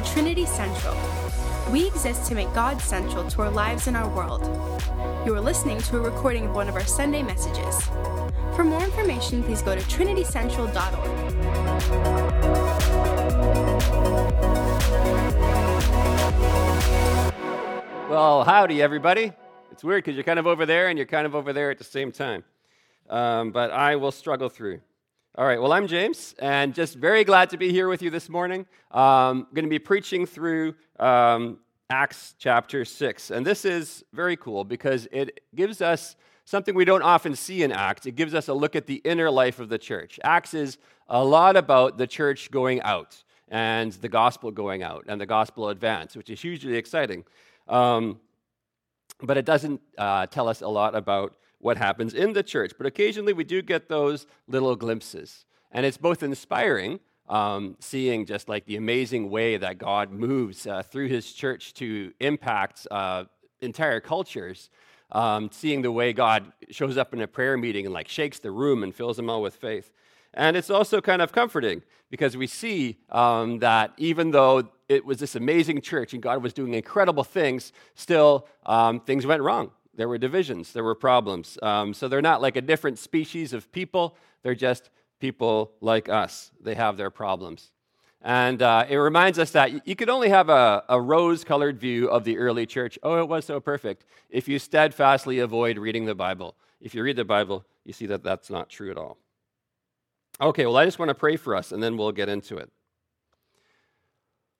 Trinity Central. We exist to make God central to our lives and our world. You are listening to a recording of one of our Sunday messages. For more information, please go to trinitycentral.org. Well, howdy, everybody. It's weird because you're kind of over there and you're kind of over there at the same time. Um, but I will struggle through. All right, well, I'm James, and just very glad to be here with you this morning. I'm um, going to be preaching through um, Acts chapter 6. And this is very cool because it gives us something we don't often see in Acts. It gives us a look at the inner life of the church. Acts is a lot about the church going out and the gospel going out and the gospel advance, which is hugely exciting. Um, but it doesn't uh, tell us a lot about what happens in the church. But occasionally we do get those little glimpses. And it's both inspiring, um, seeing just like the amazing way that God moves uh, through his church to impact uh, entire cultures. Um, seeing the way God shows up in a prayer meeting and like shakes the room and fills them all with faith. And it's also kind of comforting because we see um, that even though it was this amazing church and God was doing incredible things, still um, things went wrong. There were divisions, there were problems. Um, so they're not like a different species of people, they're just people like us. They have their problems. And uh, it reminds us that you could only have a, a rose colored view of the early church. Oh, it was so perfect. If you steadfastly avoid reading the Bible. If you read the Bible, you see that that's not true at all. Okay, well, I just want to pray for us and then we'll get into it.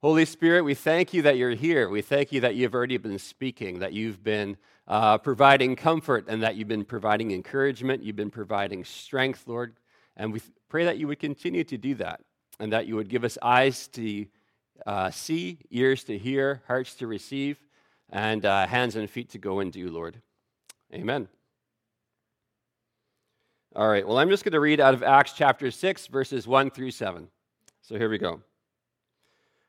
Holy Spirit, we thank you that you're here. We thank you that you've already been speaking, that you've been uh, providing comfort, and that you've been providing encouragement. You've been providing strength, Lord. And we pray that you would continue to do that, and that you would give us eyes to uh, see, ears to hear, hearts to receive, and uh, hands and feet to go and do, Lord. Amen. All right, well, I'm just going to read out of Acts chapter 6, verses 1 through 7. So here we go.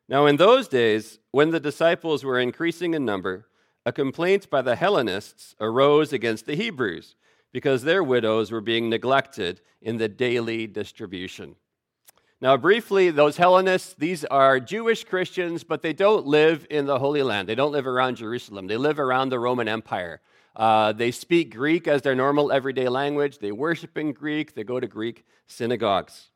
Now, in those days, when the disciples were increasing in number, a complaint by the Hellenists arose against the Hebrews because their widows were being neglected in the daily distribution. Now, briefly, those Hellenists, these are Jewish Christians, but they don't live in the Holy Land. They don't live around Jerusalem. They live around the Roman Empire. Uh, they speak Greek as their normal everyday language. They worship in Greek. They go to Greek synagogues.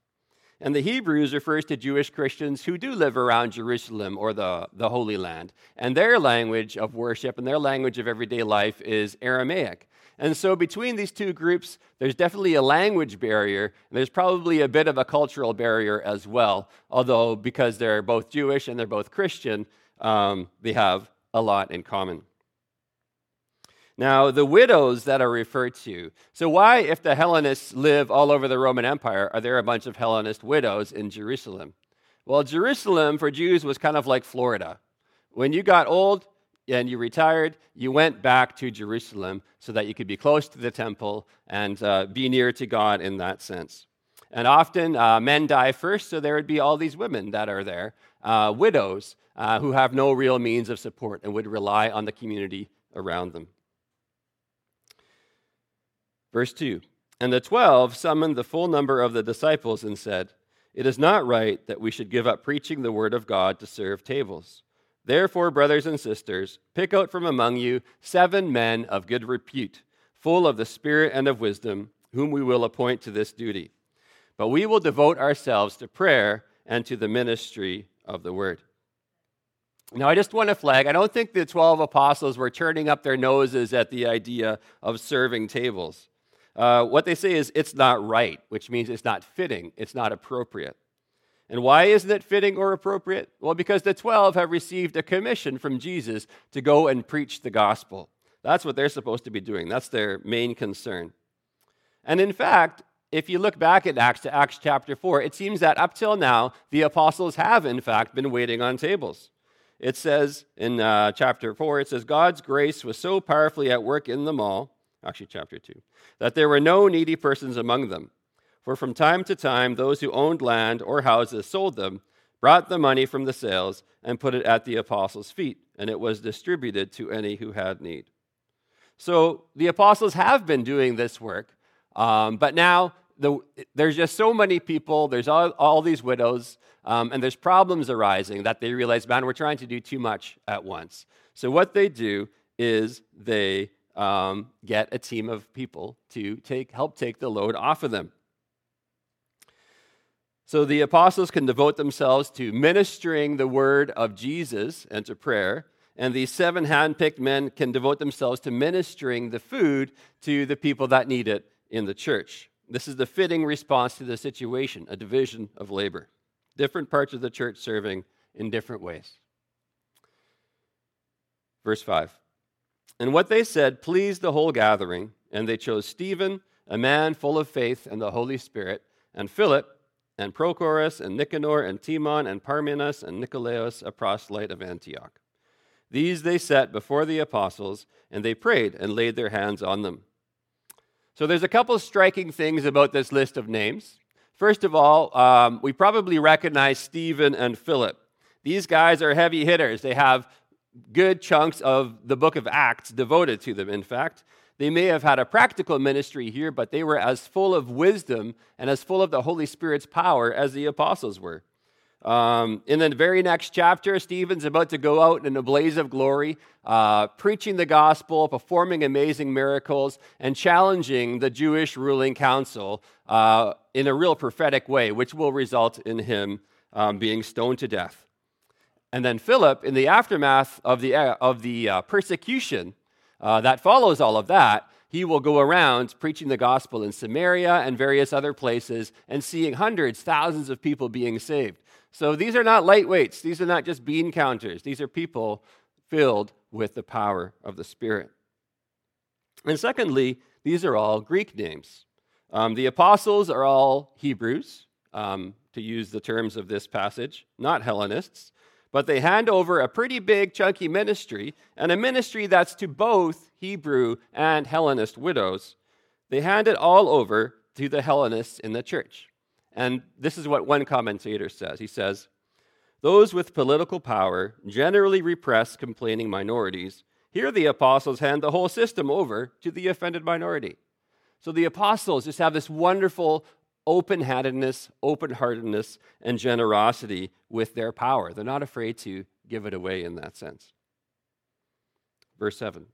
And the Hebrews refers to Jewish Christians who do live around Jerusalem or the, the Holy Land. And their language of worship and their language of everyday life is Aramaic. And so between these two groups, there's definitely a language barrier, and there's probably a bit of a cultural barrier as well. Although, because they're both Jewish and they're both Christian, um, they have a lot in common. Now, the widows that are referred to. So, why, if the Hellenists live all over the Roman Empire, are there a bunch of Hellenist widows in Jerusalem? Well, Jerusalem for Jews was kind of like Florida. When you got old and you retired, you went back to Jerusalem so that you could be close to the temple and uh, be near to God in that sense. And often uh, men die first, so there would be all these women that are there, uh, widows uh, who have no real means of support and would rely on the community around them. Verse 2 And the twelve summoned the full number of the disciples and said, It is not right that we should give up preaching the word of God to serve tables. Therefore, brothers and sisters, pick out from among you seven men of good repute, full of the Spirit and of wisdom, whom we will appoint to this duty. But we will devote ourselves to prayer and to the ministry of the word. Now, I just want to flag I don't think the 12 apostles were turning up their noses at the idea of serving tables. Uh, what they say is it's not right, which means it's not fitting, it's not appropriate. And why isn't it fitting or appropriate? Well, because the 12 have received a commission from Jesus to go and preach the gospel. That's what they're supposed to be doing, that's their main concern. And in fact, if you look back at Acts to Acts chapter 4, it seems that up till now, the apostles have, in fact, been waiting on tables. It says in uh, chapter 4, it says, God's grace was so powerfully at work in them all actually, chapter 2, that there were no needy persons among them. For from time to time, those who owned land or houses sold them, brought the money from the sales, and put it at the apostles' feet, and it was distributed to any who had need. So the apostles have been doing this work, um, but now the, there's just so many people, there's all, all these widows, um, and there's problems arising that they realize, man, we're trying to do too much at once. So what they do is they um, get a team of people to take, help take the load off of them. So the apostles can devote themselves to ministering the word of Jesus and to prayer. And these seven handpicked men can devote themselves to ministering the food to the people that need it in the church. This is the fitting response to the situation, a division of labor. Different parts of the church serving in different ways. Verse 5. And what they said pleased the whole gathering, and they chose Stephen, a man full of faith and the Holy Spirit, and Philip, and Prochorus, and Nicanor, and Timon, and Parmenas, and Nicolaus, a proselyte of Antioch. These they set before the apostles, and they prayed and laid their hands on them. So there's a couple striking things about this list of names. First of all, um, we probably recognize Stephen and Philip. These guys are heavy hitters. They have good chunks of the book of Acts devoted to them, in fact. They may have had a practical ministry here, but they were as full of wisdom and as full of the Holy Spirit's power as the apostles were. Um, in the very next chapter, Stephen's about to go out in a blaze of glory, uh, preaching the gospel, performing amazing miracles, and challenging the Jewish ruling council uh, in a real prophetic way, which will result in him um, being stoned to death. And then Philip, in the aftermath of the, uh, of the uh, persecution uh, that follows all of that, he will go around preaching the gospel in Samaria and various other places and seeing hundreds, thousands of people being saved. So these are not lightweights. These are not just bean counters. These are people filled with the power of the Spirit. And secondly, these are all Greek names. Um, the apostles are all Hebrews, um, to use the terms of this passage, not Hellenists but they hand over a pretty big, chunky ministry, and a ministry that's to both Hebrew and Hellenist widows. They hand it all over to the Hellenists in the church. And this is what one commentator says. He says, Those with political power generally repress complaining minorities. Here, the apostles hand the whole system over to the offended minority. So the apostles just have this wonderful open handedness, open heartedness, and generosity with their power. They're not afraid to give it away in that sense. Verse 7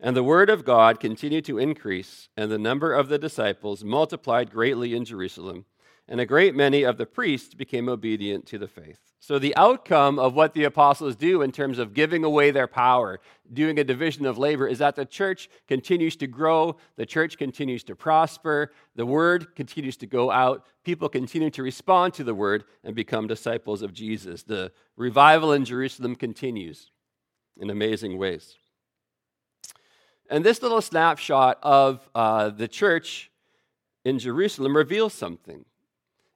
And the word of God continued to increase, and the number of the disciples multiplied greatly in Jerusalem, and a great many of the priests became obedient to the faith. So, the outcome of what the apostles do in terms of giving away their power, doing a division of labor, is that the church continues to grow, the church continues to prosper, the word continues to go out, people continue to respond to the word and become disciples of Jesus. The revival in Jerusalem continues in amazing ways. And this little snapshot of uh, the church in Jerusalem reveals something.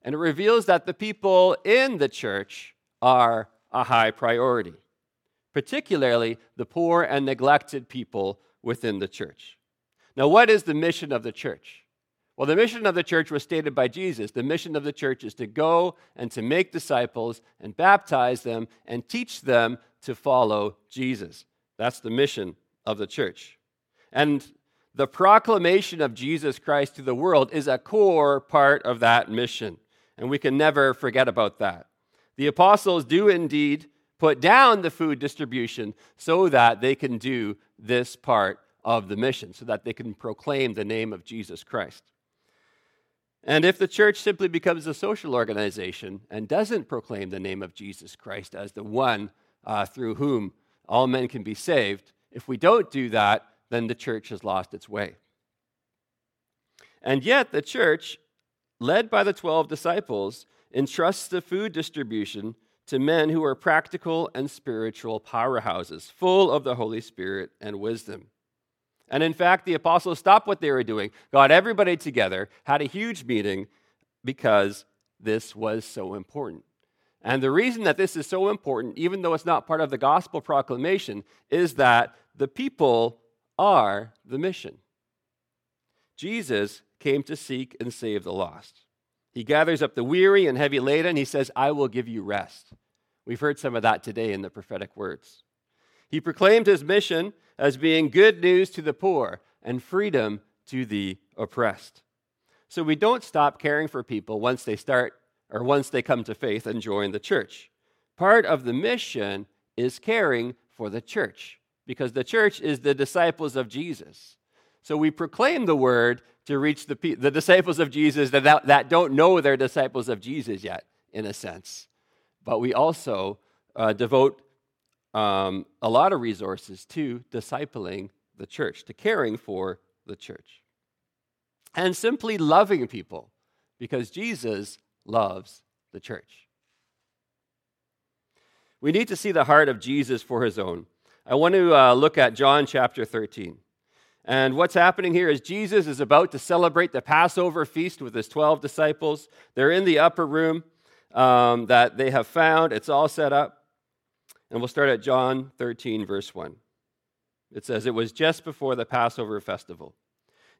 And it reveals that the people in the church are a high priority, particularly the poor and neglected people within the church. Now, what is the mission of the church? Well, the mission of the church was stated by Jesus. The mission of the church is to go and to make disciples and baptize them and teach them to follow Jesus. That's the mission of the church. And the proclamation of Jesus Christ to the world is a core part of that mission. And we can never forget about that. The apostles do indeed put down the food distribution so that they can do this part of the mission, so that they can proclaim the name of Jesus Christ. And if the church simply becomes a social organization and doesn't proclaim the name of Jesus Christ as the one uh, through whom all men can be saved, if we don't do that, then the church has lost its way. And yet, the church, led by the 12 disciples, entrusts the food distribution to men who are practical and spiritual powerhouses, full of the Holy Spirit and wisdom. And in fact, the apostles stopped what they were doing, got everybody together, had a huge meeting because this was so important. And the reason that this is so important, even though it's not part of the gospel proclamation, is that the people are the mission. Jesus came to seek and save the lost. He gathers up the weary and heavy laden. He says, I will give you rest. We've heard some of that today in the prophetic words. He proclaimed his mission as being good news to the poor and freedom to the oppressed. So we don't stop caring for people once they start or once they come to faith and join the church. Part of the mission is caring for the church because the church is the disciples of Jesus. So we proclaim the word to reach the, the disciples of Jesus that, that, don't know they're disciples of Jesus yet, in a sense. But we also uh, devote um, a lot of resources to discipling the church, to caring for the church, and simply loving people because Jesus loves the church. We need to see the heart of Jesus for his own. I want to uh, look at John chapter 13. And what's happening here is Jesus is about to celebrate the Passover feast with his 12 disciples. They're in the upper room um, that they have found, it's all set up. And we'll start at John 13, verse 1. It says, It was just before the Passover festival.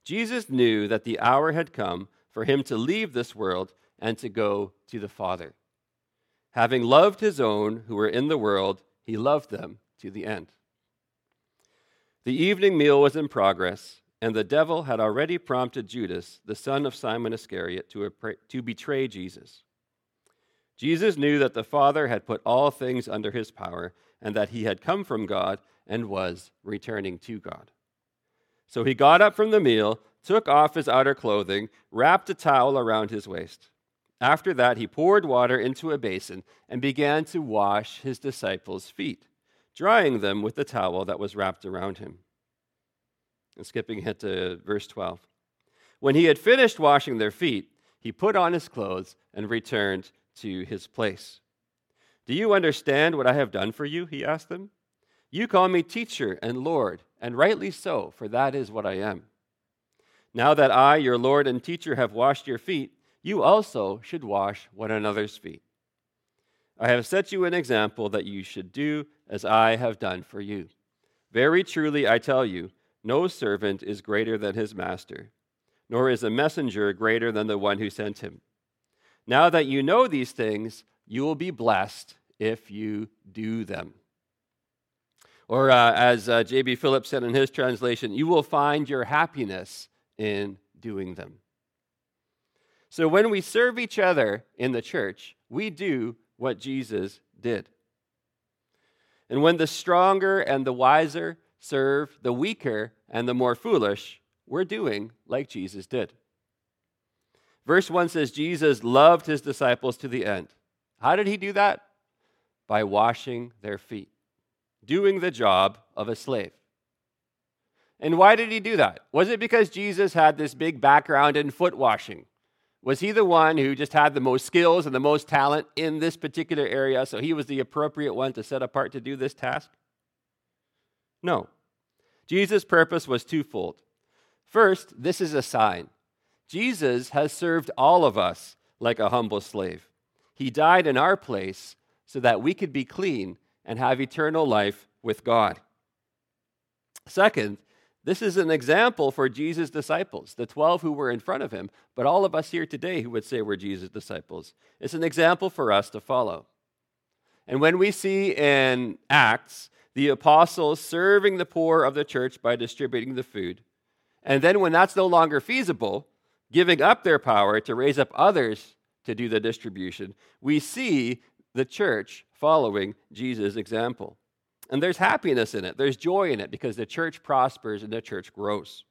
Jesus knew that the hour had come for him to leave this world and to go to the Father. Having loved his own who were in the world, he loved them to the end. The evening meal was in progress, and the devil had already prompted Judas, the son of Simon Iscariot, to, to betray Jesus. Jesus knew that the Father had put all things under his power, and that he had come from God and was returning to God. So he got up from the meal, took off his outer clothing, wrapped a towel around his waist. After that, he poured water into a basin and began to wash his disciples' feet, drying them with the towel that was wrapped around him. And skipping ahead to verse 12. When he had finished washing their feet, he put on his clothes and returned to his place. Do you understand what I have done for you? He asked them. You call me teacher and Lord, and rightly so, for that is what I am. Now that I, your Lord and teacher, have washed your feet, you also should wash one another's feet. I have set you an example that you should do as I have done for you. Very truly, I tell you, no servant is greater than his master, nor is a messenger greater than the one who sent him. Now that you know these things, you will be blessed if you do them. Or, uh, as uh, J.B. Phillips said in his translation, you will find your happiness in doing them. So, when we serve each other in the church, we do what Jesus did. And when the stronger and the wiser serve the weaker and the more foolish, we're doing like Jesus did. Verse 1 says, Jesus loved his disciples to the end. How did he do that? By washing their feet, doing the job of a slave. And why did he do that? Was it because Jesus had this big background in foot washing? Was he the one who just had the most skills and the most talent in this particular area, so he was the appropriate one to set apart to do this task? No. Jesus' purpose was twofold. First, this is a sign. Jesus has served all of us like a humble slave. He died in our place so that we could be clean and have eternal life with God. Second, this is an example for Jesus' disciples, the 12 who were in front of him, but all of us here today who would say we're Jesus' disciples. It's an example for us to follow. And when we see in Acts the apostles serving the poor of the church by distributing the food, and then when that's no longer feasible, giving up their power to raise up others to do the distribution, we see the church following Jesus' example. And there's happiness in it, there's joy in it because the church prospers and the church grows.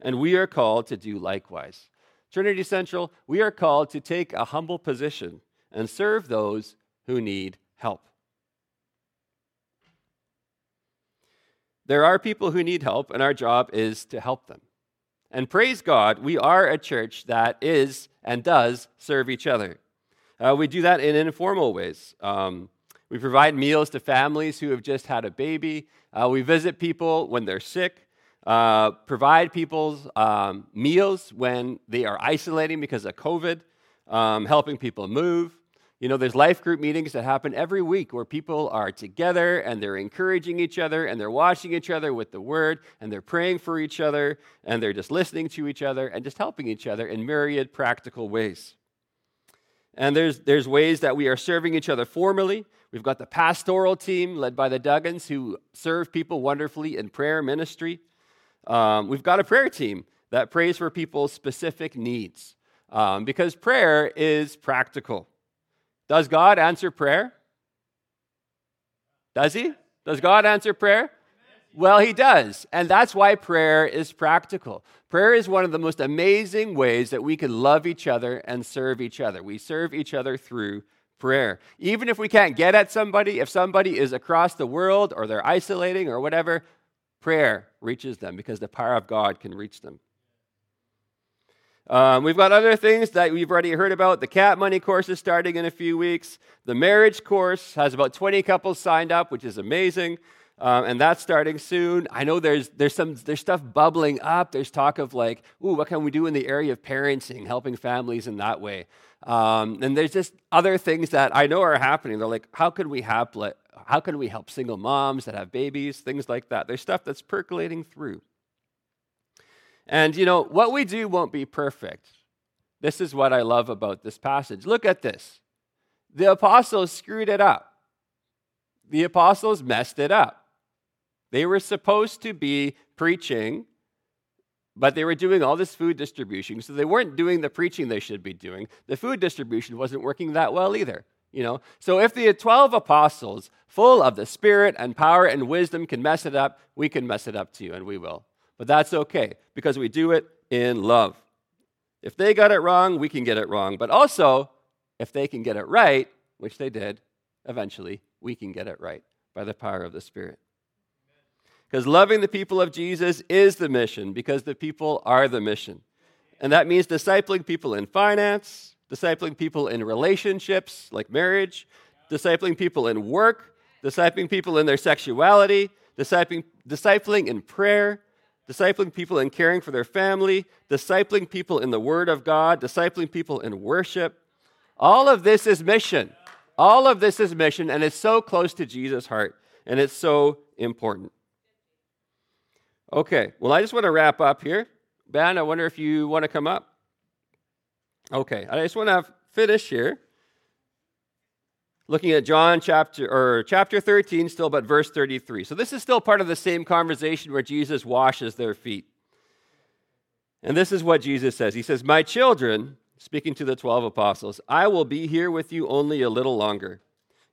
And we are called to do likewise. Trinity Central, we are called to take a humble position and serve those who need help. There are people who need help, and our job is to help them. And praise God, we are a church that is and does serve each other. Uh, we do that in informal ways. Um, we provide meals to families who have just had a baby. Uh, we visit people when they're sick. Uh, provide people's um, meals when they are isolating because of COVID, um, helping people move. You know, there's life group meetings that happen every week where people are together and they're encouraging each other and they're watching each other with the word and they're praying for each other and they're just listening to each other and just helping each other in myriad practical ways. And there's, there's ways that we are serving each other formally. We've got the pastoral team led by the Duggins who serve people wonderfully in prayer ministry. Um, we've got a prayer team that prays for people's specific needs um, because prayer is practical. Does God answer prayer? Does He? Does God answer prayer? Well, He does. And that's why prayer is practical. Prayer is one of the most amazing ways that we can love each other and serve each other. We serve each other through prayer. Even if we can't get at somebody, if somebody is across the world or they're isolating or whatever, prayer reaches them because the power of God can reach them. Um, we've got other things that we've already heard about. The CAP Money course is starting in a few weeks. The marriage course has about 20 couples signed up, which is amazing. Um, and that's starting soon. I know there's there's some there's stuff bubbling up. There's talk of like, ooh, what can we do in the area of parenting, helping families in that way? Um, and there's just other things that I know are happening. They're like, how can we help? How can we help single moms that have babies? Things like that. There's stuff that's percolating through. And you know, what we do won't be perfect. This is what I love about this passage. Look at this. The apostles screwed it up. The apostles messed it up. They were supposed to be preaching, but they were doing all this food distribution. So they weren't doing the preaching they should be doing. The food distribution wasn't working that well either. You know? So if the 12 apostles, full of the spirit and power and wisdom, can mess it up, we can mess it up too, and we will. But that's okay because we do it in love. If they got it wrong, we can get it wrong. But also, if they can get it right, which they did, eventually, we can get it right by the power of the Spirit. Because loving the people of Jesus is the mission, because the people are the mission. And that means discipling people in finance, discipling people in relationships like marriage, discipling people in work, discipling people in their sexuality, discipling, discipling in prayer, discipling people in caring for their family, discipling people in the Word of God, discipling people in worship. All of this is mission. All of this is mission, and it's so close to Jesus' heart, and it's so important. Okay, well, I just want to wrap up here. Ben, I wonder if you want to come up. Okay, I just want to finish here looking at John chapter or chapter 13 still but verse 33. So this is still part of the same conversation where Jesus washes their feet. And this is what Jesus says. He says, "My children, speaking to the 12 apostles, I will be here with you only a little longer.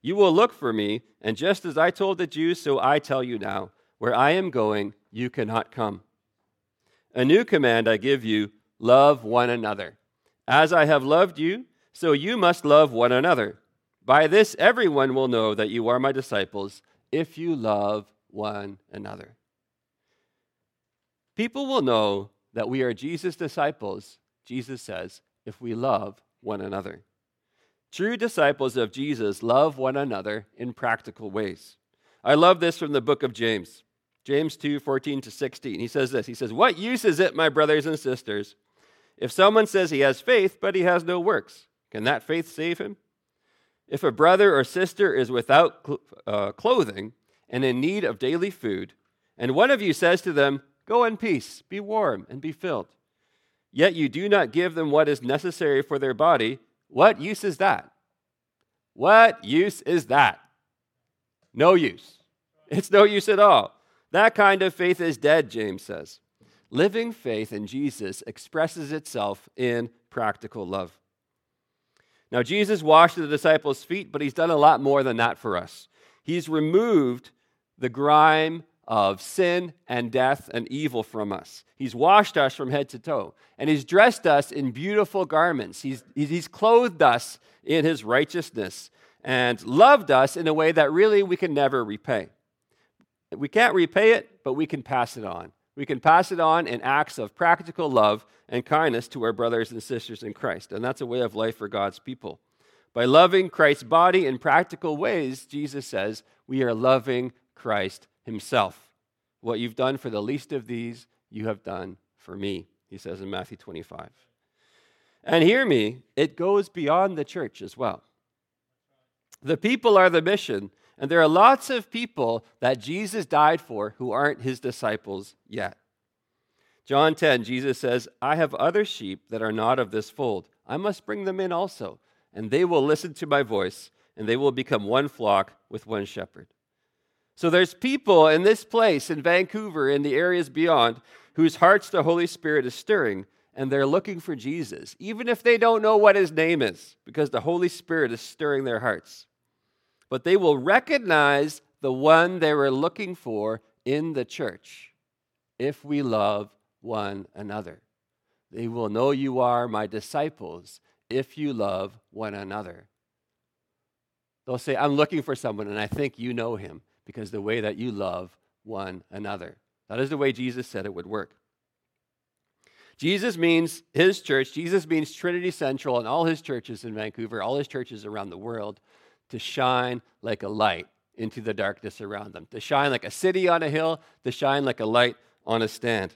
You will look for me, and just as I told the Jews, so I tell you now, where I am going, you cannot come. A new command I give you, love one another. As I have loved you, so you must love one another." By this, everyone will know that you are my disciples if you love one another. People will know that we are Jesus' disciples, Jesus says, if we love one another. True disciples of Jesus love one another in practical ways. I love this from the book of James. James 2 14 to 16. He says this He says, What use is it, my brothers and sisters, if someone says he has faith, but he has no works? Can that faith save him? If a brother or sister is without cl- uh, clothing and in need of daily food, and one of you says to them, Go in peace, be warm, and be filled, yet you do not give them what is necessary for their body, what use is that? What use is that? No use. It's no use at all. That kind of faith is dead, James says. Living faith in Jesus expresses itself in practical love. Now, Jesus washed the disciples' feet, but he's done a lot more than that for us. He's removed the grime of sin and death and evil from us. He's washed us from head to toe, and he's dressed us in beautiful garments. He's, he's clothed us in his righteousness and loved us in a way that really we can never repay. We can't repay it, but we can pass it on. We can pass it on in acts of practical love and kindness to our brothers and sisters in Christ. And that's a way of life for God's people. By loving Christ's body in practical ways, Jesus says, we are loving Christ himself. What you've done for the least of these, you have done for me, he says in Matthew 25. And hear me, it goes beyond the church as well. The people are the mission, and there are lots of people that Jesus died for who aren't his disciples yet. John 10, Jesus says, I have other sheep that are not of this fold. I must bring them in also, and they will listen to my voice, and they will become one flock with one shepherd. So there's people in this place, in Vancouver, in the areas beyond, whose hearts the Holy Spirit is stirring, and they're looking for Jesus, even if they don't know what his name is, because the Holy Spirit is stirring their hearts. But they will recognize the one they were looking for in the church if we love one another. They will know you are my disciples if you love one another. They'll say, I'm looking for someone, and I think you know him because the way that you love one another. That is the way Jesus said it would work. Jesus means his church, Jesus means Trinity Central and all his churches in Vancouver, all his churches around the world, to shine like a light into the darkness around them, to shine like a city on a hill, to shine like a light on a stand.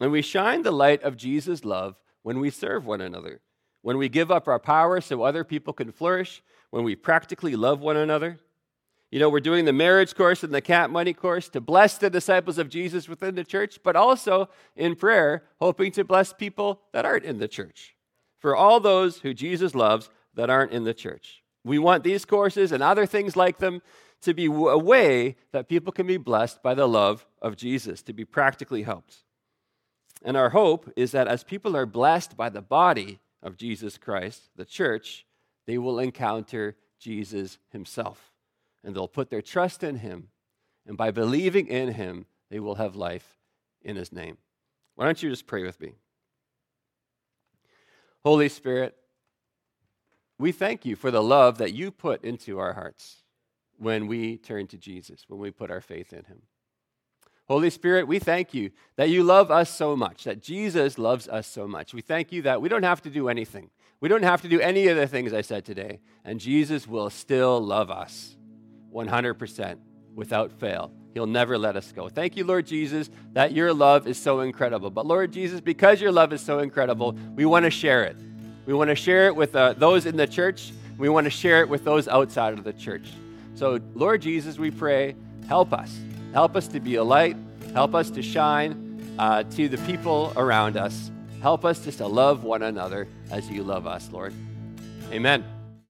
And we shine the light of Jesus' love when we serve one another, when we give up our power so other people can flourish, when we practically love one another, you know, we're doing the marriage course and the CAP Money course to bless the disciples of Jesus within the church, but also in prayer, hoping to bless people that aren't in the church. For all those who Jesus loves that aren't in the church. We want these courses and other things like them to be a way that people can be blessed by the love of Jesus, to be practically helped. And our hope is that as people are blessed by the body of Jesus Christ, the church, they will encounter Jesus himself and they'll put their trust in him. And by believing in him, they will have life in his name. Why don't you just pray with me? Holy Spirit, we thank you for the love that you put into our hearts when we turn to Jesus, when we put our faith in him. Holy Spirit, we thank you that you love us so much, that Jesus loves us so much. We thank you that we don't have to do anything. We don't have to do any of the things I said today, and Jesus will still love us. 100% without fail. He'll never let us go. Thank you, Lord Jesus, that your love is so incredible. But Lord Jesus, because your love is so incredible, we want to share it. We want to share it with uh, those in the church. We want to share it with those outside of the church. So, Lord Jesus, we pray, help us. Help us to be a light. Help us to shine uh, to the people around us. Help us just to love one another as you love us, Lord. Amen.